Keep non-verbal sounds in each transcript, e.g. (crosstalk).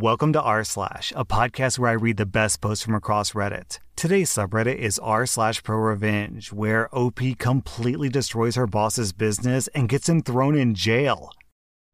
Welcome to r slash, a podcast where I read the best posts from across Reddit. Today's subreddit is r slash pro revenge, where OP completely destroys her boss's business and gets him thrown in jail.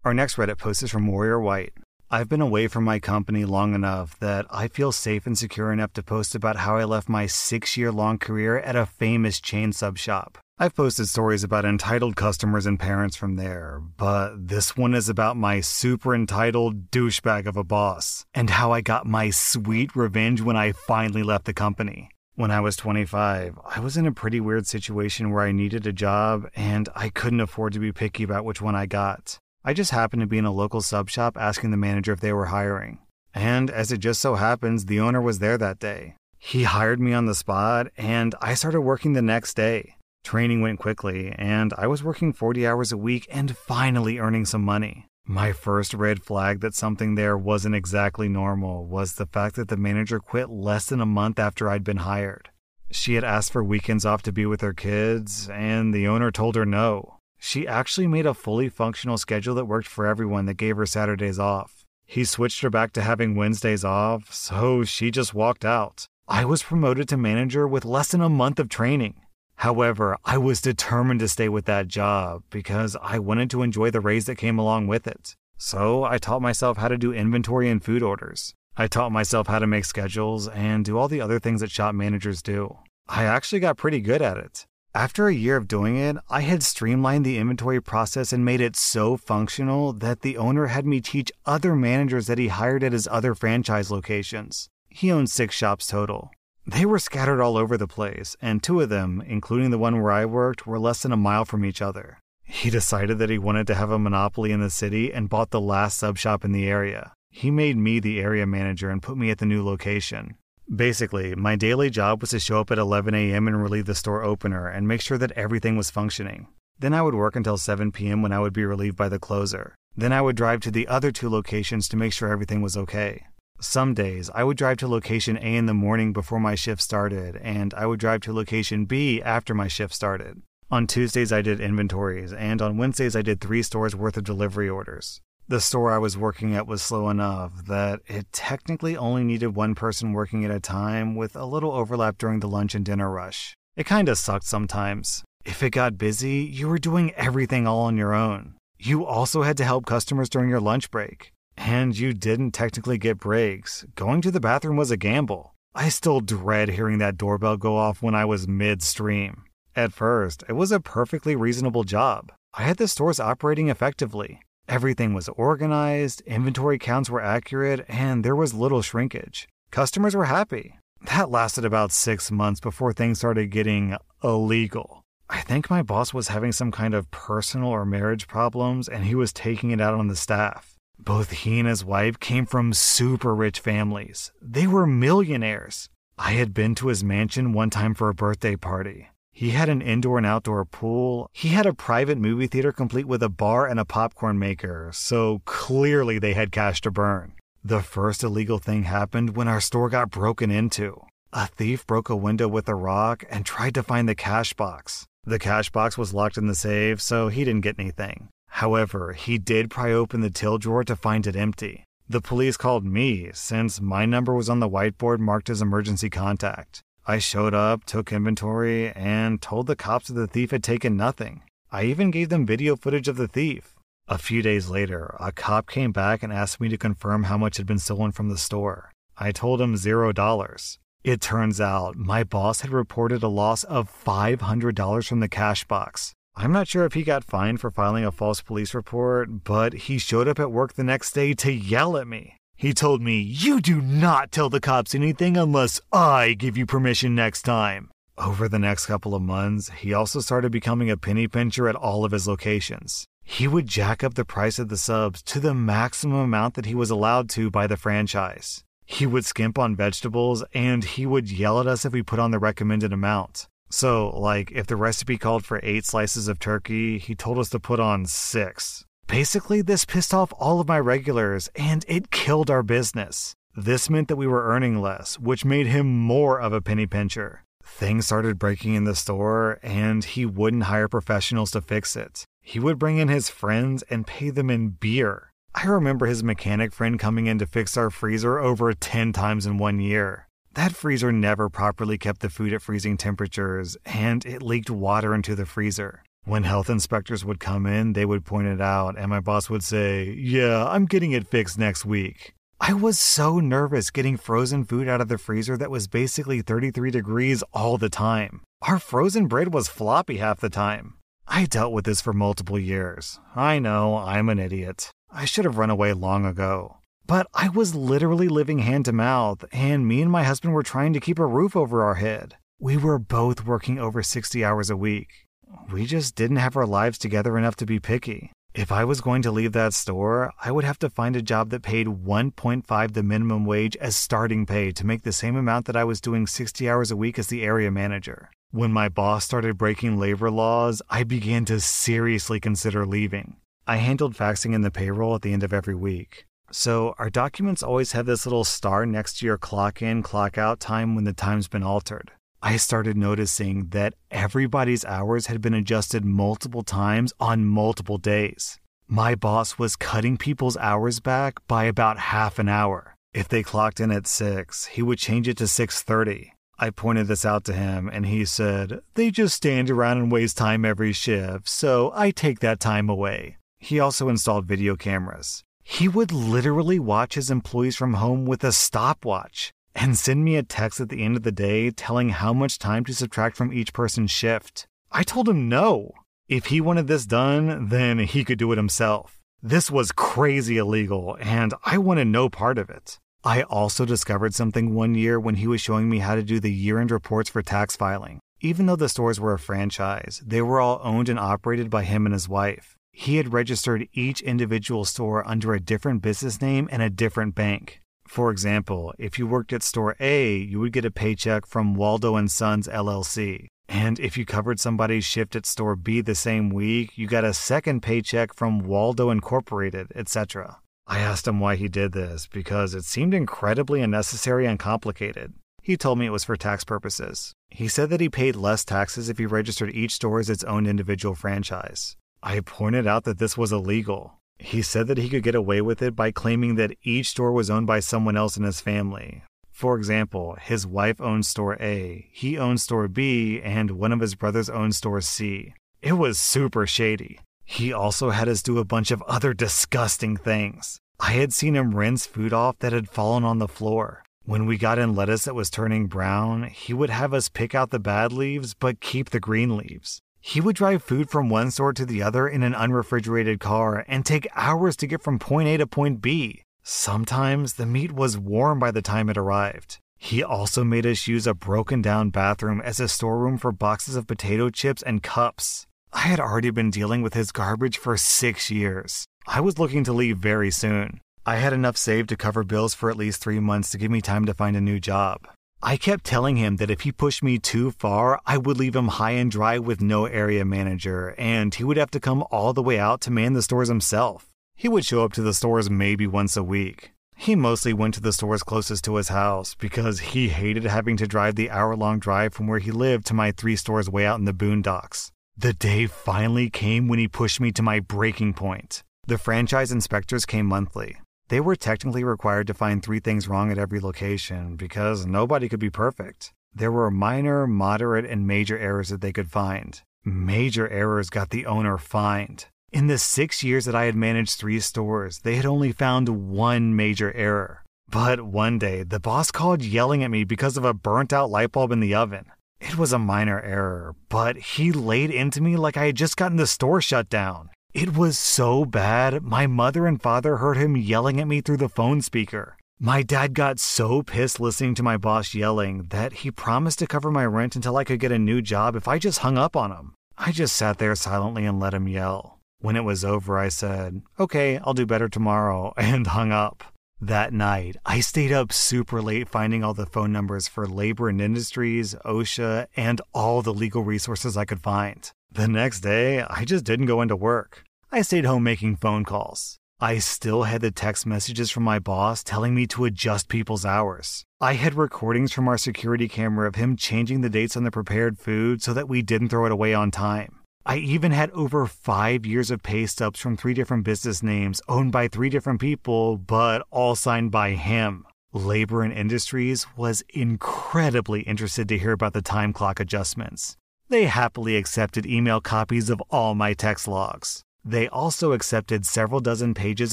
Our next Reddit post is from Warrior White. I've been away from my company long enough that I feel safe and secure enough to post about how I left my six year long career at a famous chain sub shop. I've posted stories about entitled customers and parents from there, but this one is about my super entitled douchebag of a boss and how I got my sweet revenge when I finally left the company. When I was 25, I was in a pretty weird situation where I needed a job and I couldn't afford to be picky about which one I got. I just happened to be in a local sub shop asking the manager if they were hiring. And as it just so happens, the owner was there that day. He hired me on the spot and I started working the next day. Training went quickly, and I was working 40 hours a week and finally earning some money. My first red flag that something there wasn't exactly normal was the fact that the manager quit less than a month after I'd been hired. She had asked for weekends off to be with her kids, and the owner told her no. She actually made a fully functional schedule that worked for everyone that gave her Saturdays off. He switched her back to having Wednesdays off, so she just walked out. I was promoted to manager with less than a month of training. However, I was determined to stay with that job because I wanted to enjoy the raise that came along with it. So I taught myself how to do inventory and food orders. I taught myself how to make schedules and do all the other things that shop managers do. I actually got pretty good at it. After a year of doing it, I had streamlined the inventory process and made it so functional that the owner had me teach other managers that he hired at his other franchise locations. He owns six shops total. They were scattered all over the place, and two of them, including the one where I worked, were less than a mile from each other. He decided that he wanted to have a monopoly in the city and bought the last sub shop in the area. He made me the area manager and put me at the new location. Basically, my daily job was to show up at 11 a.m. and relieve the store opener and make sure that everything was functioning. Then I would work until 7 p.m. when I would be relieved by the closer. Then I would drive to the other two locations to make sure everything was okay. Some days I would drive to location A in the morning before my shift started, and I would drive to location B after my shift started. On Tuesdays, I did inventories, and on Wednesdays, I did three stores worth of delivery orders. The store I was working at was slow enough that it technically only needed one person working at a time with a little overlap during the lunch and dinner rush. It kinda sucked sometimes. If it got busy, you were doing everything all on your own. You also had to help customers during your lunch break. And you didn't technically get breaks. Going to the bathroom was a gamble. I still dread hearing that doorbell go off when I was midstream. At first, it was a perfectly reasonable job. I had the stores operating effectively. Everything was organized, inventory counts were accurate, and there was little shrinkage. Customers were happy. That lasted about six months before things started getting illegal. I think my boss was having some kind of personal or marriage problems, and he was taking it out on the staff. Both he and his wife came from super rich families. They were millionaires. I had been to his mansion one time for a birthday party. He had an indoor and outdoor pool. He had a private movie theater complete with a bar and a popcorn maker, so clearly they had cash to burn. The first illegal thing happened when our store got broken into. A thief broke a window with a rock and tried to find the cash box. The cash box was locked in the safe, so he didn't get anything. However, he did pry open the till drawer to find it empty. The police called me since my number was on the whiteboard marked as emergency contact. I showed up, took inventory, and told the cops that the thief had taken nothing. I even gave them video footage of the thief. A few days later, a cop came back and asked me to confirm how much had been stolen from the store. I told him zero dollars. It turns out my boss had reported a loss of $500 from the cash box. I'm not sure if he got fined for filing a false police report, but he showed up at work the next day to yell at me. He told me, You do not tell the cops anything unless I give you permission next time. Over the next couple of months, he also started becoming a penny pincher at all of his locations. He would jack up the price of the subs to the maximum amount that he was allowed to by the franchise. He would skimp on vegetables and he would yell at us if we put on the recommended amount. So, like, if the recipe called for eight slices of turkey, he told us to put on six. Basically, this pissed off all of my regulars and it killed our business. This meant that we were earning less, which made him more of a penny pincher. Things started breaking in the store, and he wouldn't hire professionals to fix it. He would bring in his friends and pay them in beer. I remember his mechanic friend coming in to fix our freezer over 10 times in one year. That freezer never properly kept the food at freezing temperatures, and it leaked water into the freezer. When health inspectors would come in, they would point it out, and my boss would say, Yeah, I'm getting it fixed next week. I was so nervous getting frozen food out of the freezer that was basically 33 degrees all the time. Our frozen bread was floppy half the time. I dealt with this for multiple years. I know, I'm an idiot. I should have run away long ago. But I was literally living hand to mouth, and me and my husband were trying to keep a roof over our head. We were both working over 60 hours a week. We just didn't have our lives together enough to be picky. If I was going to leave that store, I would have to find a job that paid 1.5 the minimum wage as starting pay to make the same amount that I was doing 60 hours a week as the area manager. When my boss started breaking labor laws, I began to seriously consider leaving. I handled faxing in the payroll at the end of every week. So our documents always have this little star next to your clock in, clock out time when the time's been altered. I started noticing that everybody's hours had been adjusted multiple times on multiple days. My boss was cutting people's hours back by about half an hour. If they clocked in at 6, he would change it to 6:30. I pointed this out to him and he said, "They just stand around and waste time every shift, so I take that time away." He also installed video cameras. He would literally watch his employees from home with a stopwatch and send me a text at the end of the day telling how much time to subtract from each person's shift. I told him no. If he wanted this done, then he could do it himself. This was crazy illegal, and I wanted no part of it. I also discovered something one year when he was showing me how to do the year end reports for tax filing. Even though the stores were a franchise, they were all owned and operated by him and his wife. He had registered each individual store under a different business name and a different bank. For example, if you worked at store A, you would get a paycheck from Waldo and Sons LLC. And if you covered somebody's shift at store B the same week, you got a second paycheck from Waldo Incorporated, etc. I asked him why he did this because it seemed incredibly unnecessary and complicated. He told me it was for tax purposes. He said that he paid less taxes if he registered each store as its own individual franchise. I pointed out that this was illegal. He said that he could get away with it by claiming that each store was owned by someone else in his family. For example, his wife owned store A, he owned store B, and one of his brothers owned store C. It was super shady. He also had us do a bunch of other disgusting things. I had seen him rinse food off that had fallen on the floor. When we got in lettuce that was turning brown, he would have us pick out the bad leaves but keep the green leaves. He would drive food from one store to the other in an unrefrigerated car and take hours to get from point A to point B. Sometimes the meat was warm by the time it arrived. He also made us use a broken down bathroom as a storeroom for boxes of potato chips and cups. I had already been dealing with his garbage for six years. I was looking to leave very soon. I had enough saved to cover bills for at least three months to give me time to find a new job. I kept telling him that if he pushed me too far, I would leave him high and dry with no area manager, and he would have to come all the way out to man the stores himself. He would show up to the stores maybe once a week. He mostly went to the stores closest to his house because he hated having to drive the hour long drive from where he lived to my three stores way out in the boondocks. The day finally came when he pushed me to my breaking point. The franchise inspectors came monthly. They were technically required to find three things wrong at every location because nobody could be perfect. There were minor, moderate, and major errors that they could find. Major errors got the owner fined. In the six years that I had managed three stores, they had only found one major error. But one day, the boss called yelling at me because of a burnt out light bulb in the oven. It was a minor error, but he laid into me like I had just gotten the store shut down. It was so bad, my mother and father heard him yelling at me through the phone speaker. My dad got so pissed listening to my boss yelling that he promised to cover my rent until I could get a new job if I just hung up on him. I just sat there silently and let him yell. When it was over, I said, Okay, I'll do better tomorrow, (laughs) and hung up. That night, I stayed up super late finding all the phone numbers for labor and industries, OSHA, and all the legal resources I could find. The next day, I just didn't go into work. I stayed home making phone calls. I still had the text messages from my boss telling me to adjust people's hours. I had recordings from our security camera of him changing the dates on the prepared food so that we didn't throw it away on time. I even had over five years of pay stubs from three different business names owned by three different people, but all signed by him. Labor and Industries was incredibly interested to hear about the time clock adjustments. They happily accepted email copies of all my text logs. They also accepted several dozen pages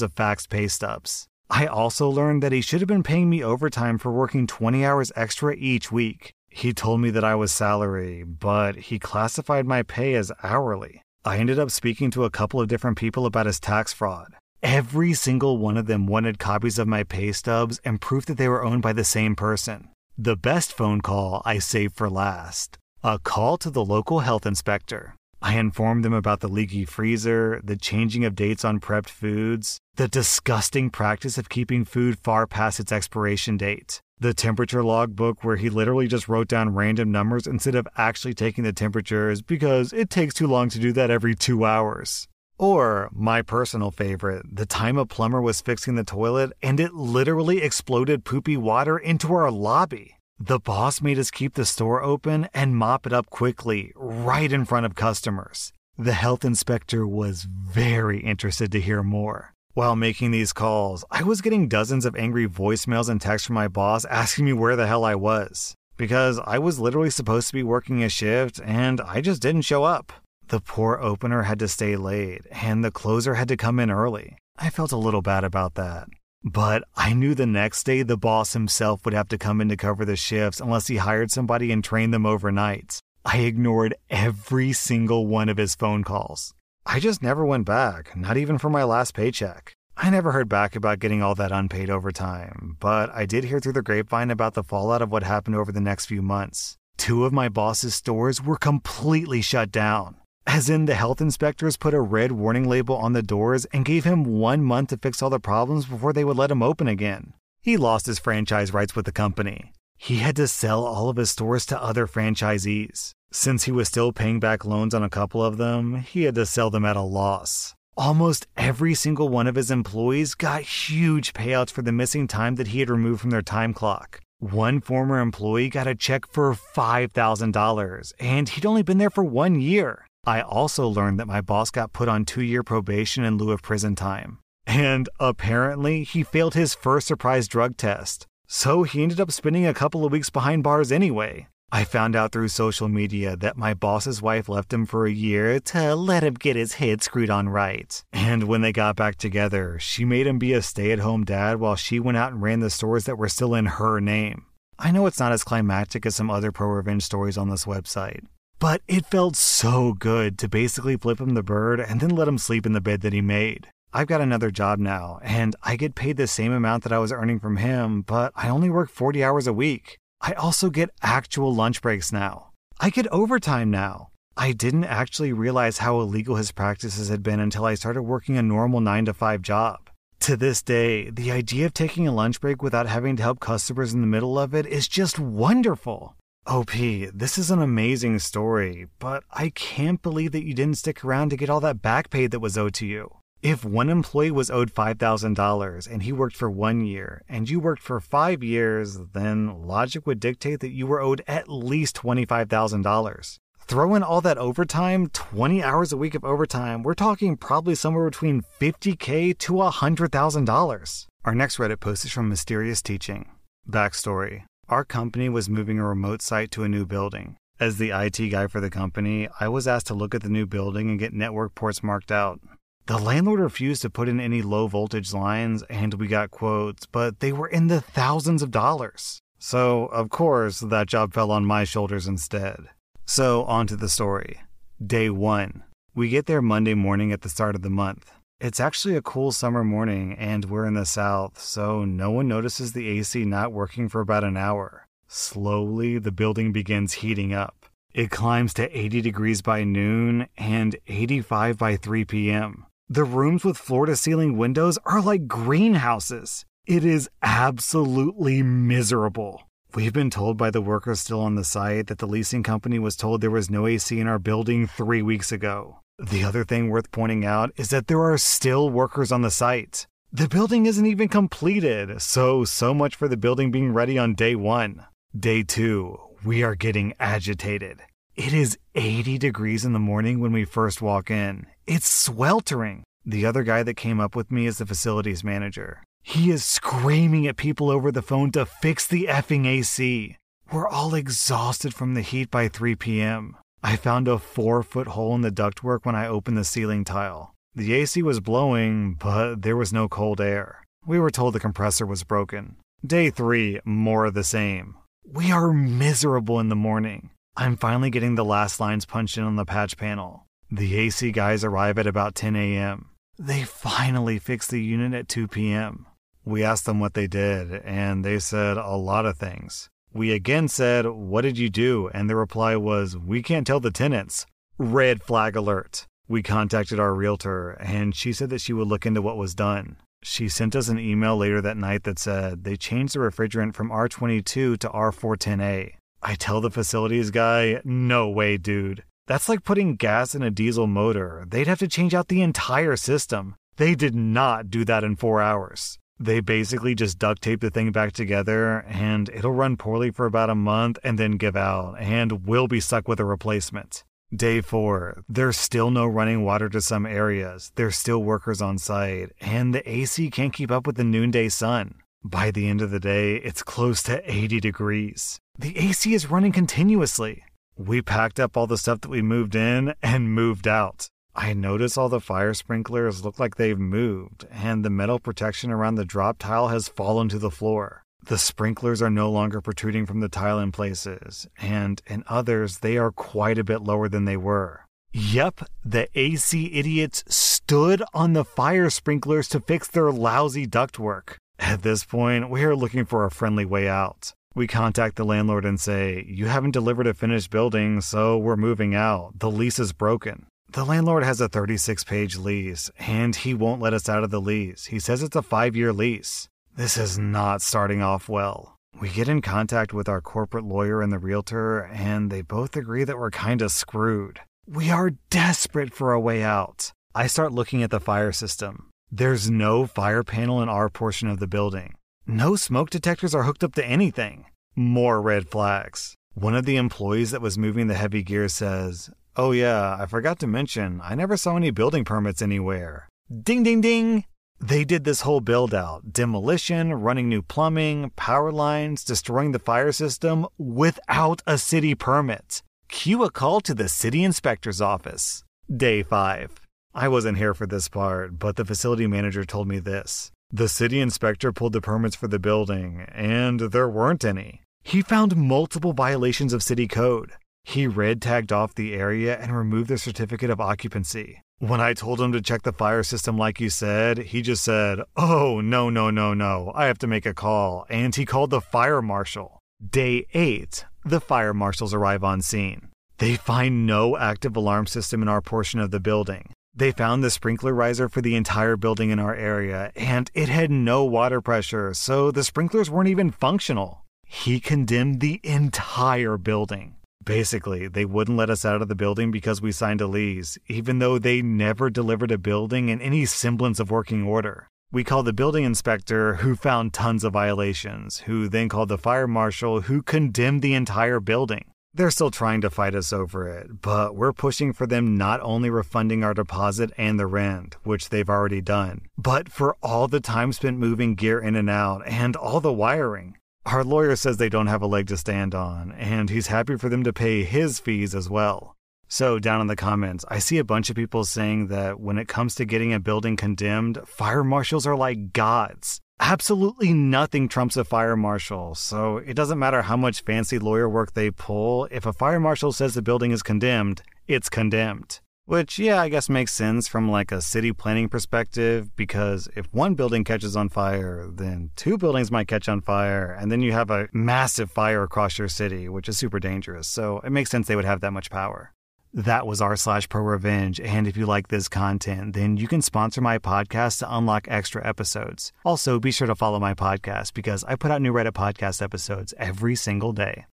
of faxed pay stubs. I also learned that he should have been paying me overtime for working 20 hours extra each week. He told me that I was salary, but he classified my pay as hourly. I ended up speaking to a couple of different people about his tax fraud. Every single one of them wanted copies of my pay stubs and proof that they were owned by the same person. The best phone call I saved for last a call to the local health inspector. I informed them about the leaky freezer, the changing of dates on prepped foods, the disgusting practice of keeping food far past its expiration date, the temperature log book where he literally just wrote down random numbers instead of actually taking the temperatures because it takes too long to do that every two hours. Or, my personal favorite, the time a plumber was fixing the toilet and it literally exploded poopy water into our lobby. The boss made us keep the store open and mop it up quickly, right in front of customers. The health inspector was very interested to hear more. While making these calls, I was getting dozens of angry voicemails and texts from my boss asking me where the hell I was. Because I was literally supposed to be working a shift and I just didn't show up. The poor opener had to stay late and the closer had to come in early. I felt a little bad about that. But I knew the next day the boss himself would have to come in to cover the shifts unless he hired somebody and trained them overnight. I ignored every single one of his phone calls. I just never went back, not even for my last paycheck. I never heard back about getting all that unpaid overtime, but I did hear through the grapevine about the fallout of what happened over the next few months. Two of my boss's stores were completely shut down. As in, the health inspectors put a red warning label on the doors and gave him one month to fix all the problems before they would let him open again. He lost his franchise rights with the company. He had to sell all of his stores to other franchisees. Since he was still paying back loans on a couple of them, he had to sell them at a loss. Almost every single one of his employees got huge payouts for the missing time that he had removed from their time clock. One former employee got a check for $5,000, and he'd only been there for one year. I also learned that my boss got put on two year probation in lieu of prison time. And apparently, he failed his first surprise drug test. So he ended up spending a couple of weeks behind bars anyway. I found out through social media that my boss's wife left him for a year to let him get his head screwed on right. And when they got back together, she made him be a stay at home dad while she went out and ran the stores that were still in her name. I know it's not as climactic as some other pro revenge stories on this website, but it felt so good to basically flip him the bird and then let him sleep in the bed that he made. I've got another job now, and I get paid the same amount that I was earning from him, but I only work 40 hours a week. I also get actual lunch breaks now. I get overtime now. I didn't actually realize how illegal his practices had been until I started working a normal 9 to 5 job. To this day, the idea of taking a lunch break without having to help customers in the middle of it is just wonderful. Oh, OP, this is an amazing story, but I can't believe that you didn't stick around to get all that back pay that was owed to you. If one employee was owed $5,000 and he worked for one year and you worked for five years, then logic would dictate that you were owed at least $25,000. Throw in all that overtime, 20 hours a week of overtime, we're talking probably somewhere between 50K to $100,000. Our next Reddit post is from Mysterious Teaching. Backstory our company was moving a remote site to a new building. As the IT guy for the company, I was asked to look at the new building and get network ports marked out. The landlord refused to put in any low voltage lines, and we got quotes, but they were in the thousands of dollars. So, of course, that job fell on my shoulders instead. So, on to the story. Day one. We get there Monday morning at the start of the month. It's actually a cool summer morning, and we're in the south, so no one notices the AC not working for about an hour. Slowly, the building begins heating up. It climbs to 80 degrees by noon and 85 by 3 p.m. The rooms with floor to ceiling windows are like greenhouses. It is absolutely miserable. We've been told by the workers still on the site that the leasing company was told there was no AC in our building three weeks ago. The other thing worth pointing out is that there are still workers on the site. The building isn't even completed, so, so much for the building being ready on day one. Day two, we are getting agitated. It is 80 degrees in the morning when we first walk in. It's sweltering. The other guy that came up with me is the facilities manager. He is screaming at people over the phone to fix the effing AC. We're all exhausted from the heat by 3 p.m. I found a four foot hole in the ductwork when I opened the ceiling tile. The AC was blowing, but there was no cold air. We were told the compressor was broken. Day three, more of the same. We are miserable in the morning. I'm finally getting the last lines punched in on the patch panel. The AC guys arrive at about 10 a.m. They finally fix the unit at 2 p.m. We asked them what they did, and they said a lot of things. We again said, What did you do? And the reply was, We can't tell the tenants. Red flag alert. We contacted our realtor, and she said that she would look into what was done. She sent us an email later that night that said they changed the refrigerant from R22 to R410A. I tell the facilities guy, no way, dude. That's like putting gas in a diesel motor. They'd have to change out the entire system. They did not do that in four hours. They basically just duct tape the thing back together and it'll run poorly for about a month and then give out, and we'll be stuck with a replacement. Day four, there's still no running water to some areas. There's still workers on site, and the AC can't keep up with the noonday sun. By the end of the day, it's close to 80 degrees. The AC is running continuously. We packed up all the stuff that we moved in and moved out. I notice all the fire sprinklers look like they've moved, and the metal protection around the drop tile has fallen to the floor. The sprinklers are no longer protruding from the tile in places, and in others, they are quite a bit lower than they were. Yep, the AC idiots stood on the fire sprinklers to fix their lousy ductwork. At this point, we are looking for a friendly way out. We contact the landlord and say, You haven't delivered a finished building, so we're moving out. The lease is broken. The landlord has a 36 page lease, and he won't let us out of the lease. He says it's a five year lease. This is not starting off well. We get in contact with our corporate lawyer and the realtor, and they both agree that we're kinda screwed. We are desperate for a way out. I start looking at the fire system. There's no fire panel in our portion of the building. No smoke detectors are hooked up to anything. More red flags. One of the employees that was moving the heavy gear says, Oh, yeah, I forgot to mention, I never saw any building permits anywhere. Ding, ding, ding! They did this whole build out demolition, running new plumbing, power lines, destroying the fire system without a city permit. Cue a call to the city inspector's office. Day 5. I wasn't here for this part, but the facility manager told me this. The city inspector pulled the permits for the building, and there weren't any. He found multiple violations of city code. He red tagged off the area and removed the certificate of occupancy. When I told him to check the fire system like you said, he just said, Oh, no, no, no, no, I have to make a call. And he called the fire marshal. Day 8, the fire marshals arrive on scene. They find no active alarm system in our portion of the building. They found the sprinkler riser for the entire building in our area, and it had no water pressure, so the sprinklers weren't even functional. He condemned the entire building. Basically, they wouldn't let us out of the building because we signed a lease, even though they never delivered a building in any semblance of working order. We called the building inspector, who found tons of violations, who then called the fire marshal, who condemned the entire building. They're still trying to fight us over it, but we're pushing for them not only refunding our deposit and the rent, which they've already done, but for all the time spent moving gear in and out and all the wiring. Our lawyer says they don't have a leg to stand on, and he's happy for them to pay his fees as well. So, down in the comments, I see a bunch of people saying that when it comes to getting a building condemned, fire marshals are like gods. Absolutely nothing trumps a fire marshal, so it doesn't matter how much fancy lawyer work they pull. If a fire marshal says the building is condemned, it's condemned. Which, yeah, I guess makes sense from like a city planning perspective because if one building catches on fire, then two buildings might catch on fire, and then you have a massive fire across your city, which is super dangerous. So it makes sense they would have that much power. That was r slash pro revenge. And if you like this content, then you can sponsor my podcast to unlock extra episodes. Also, be sure to follow my podcast because I put out new Reddit podcast episodes every single day.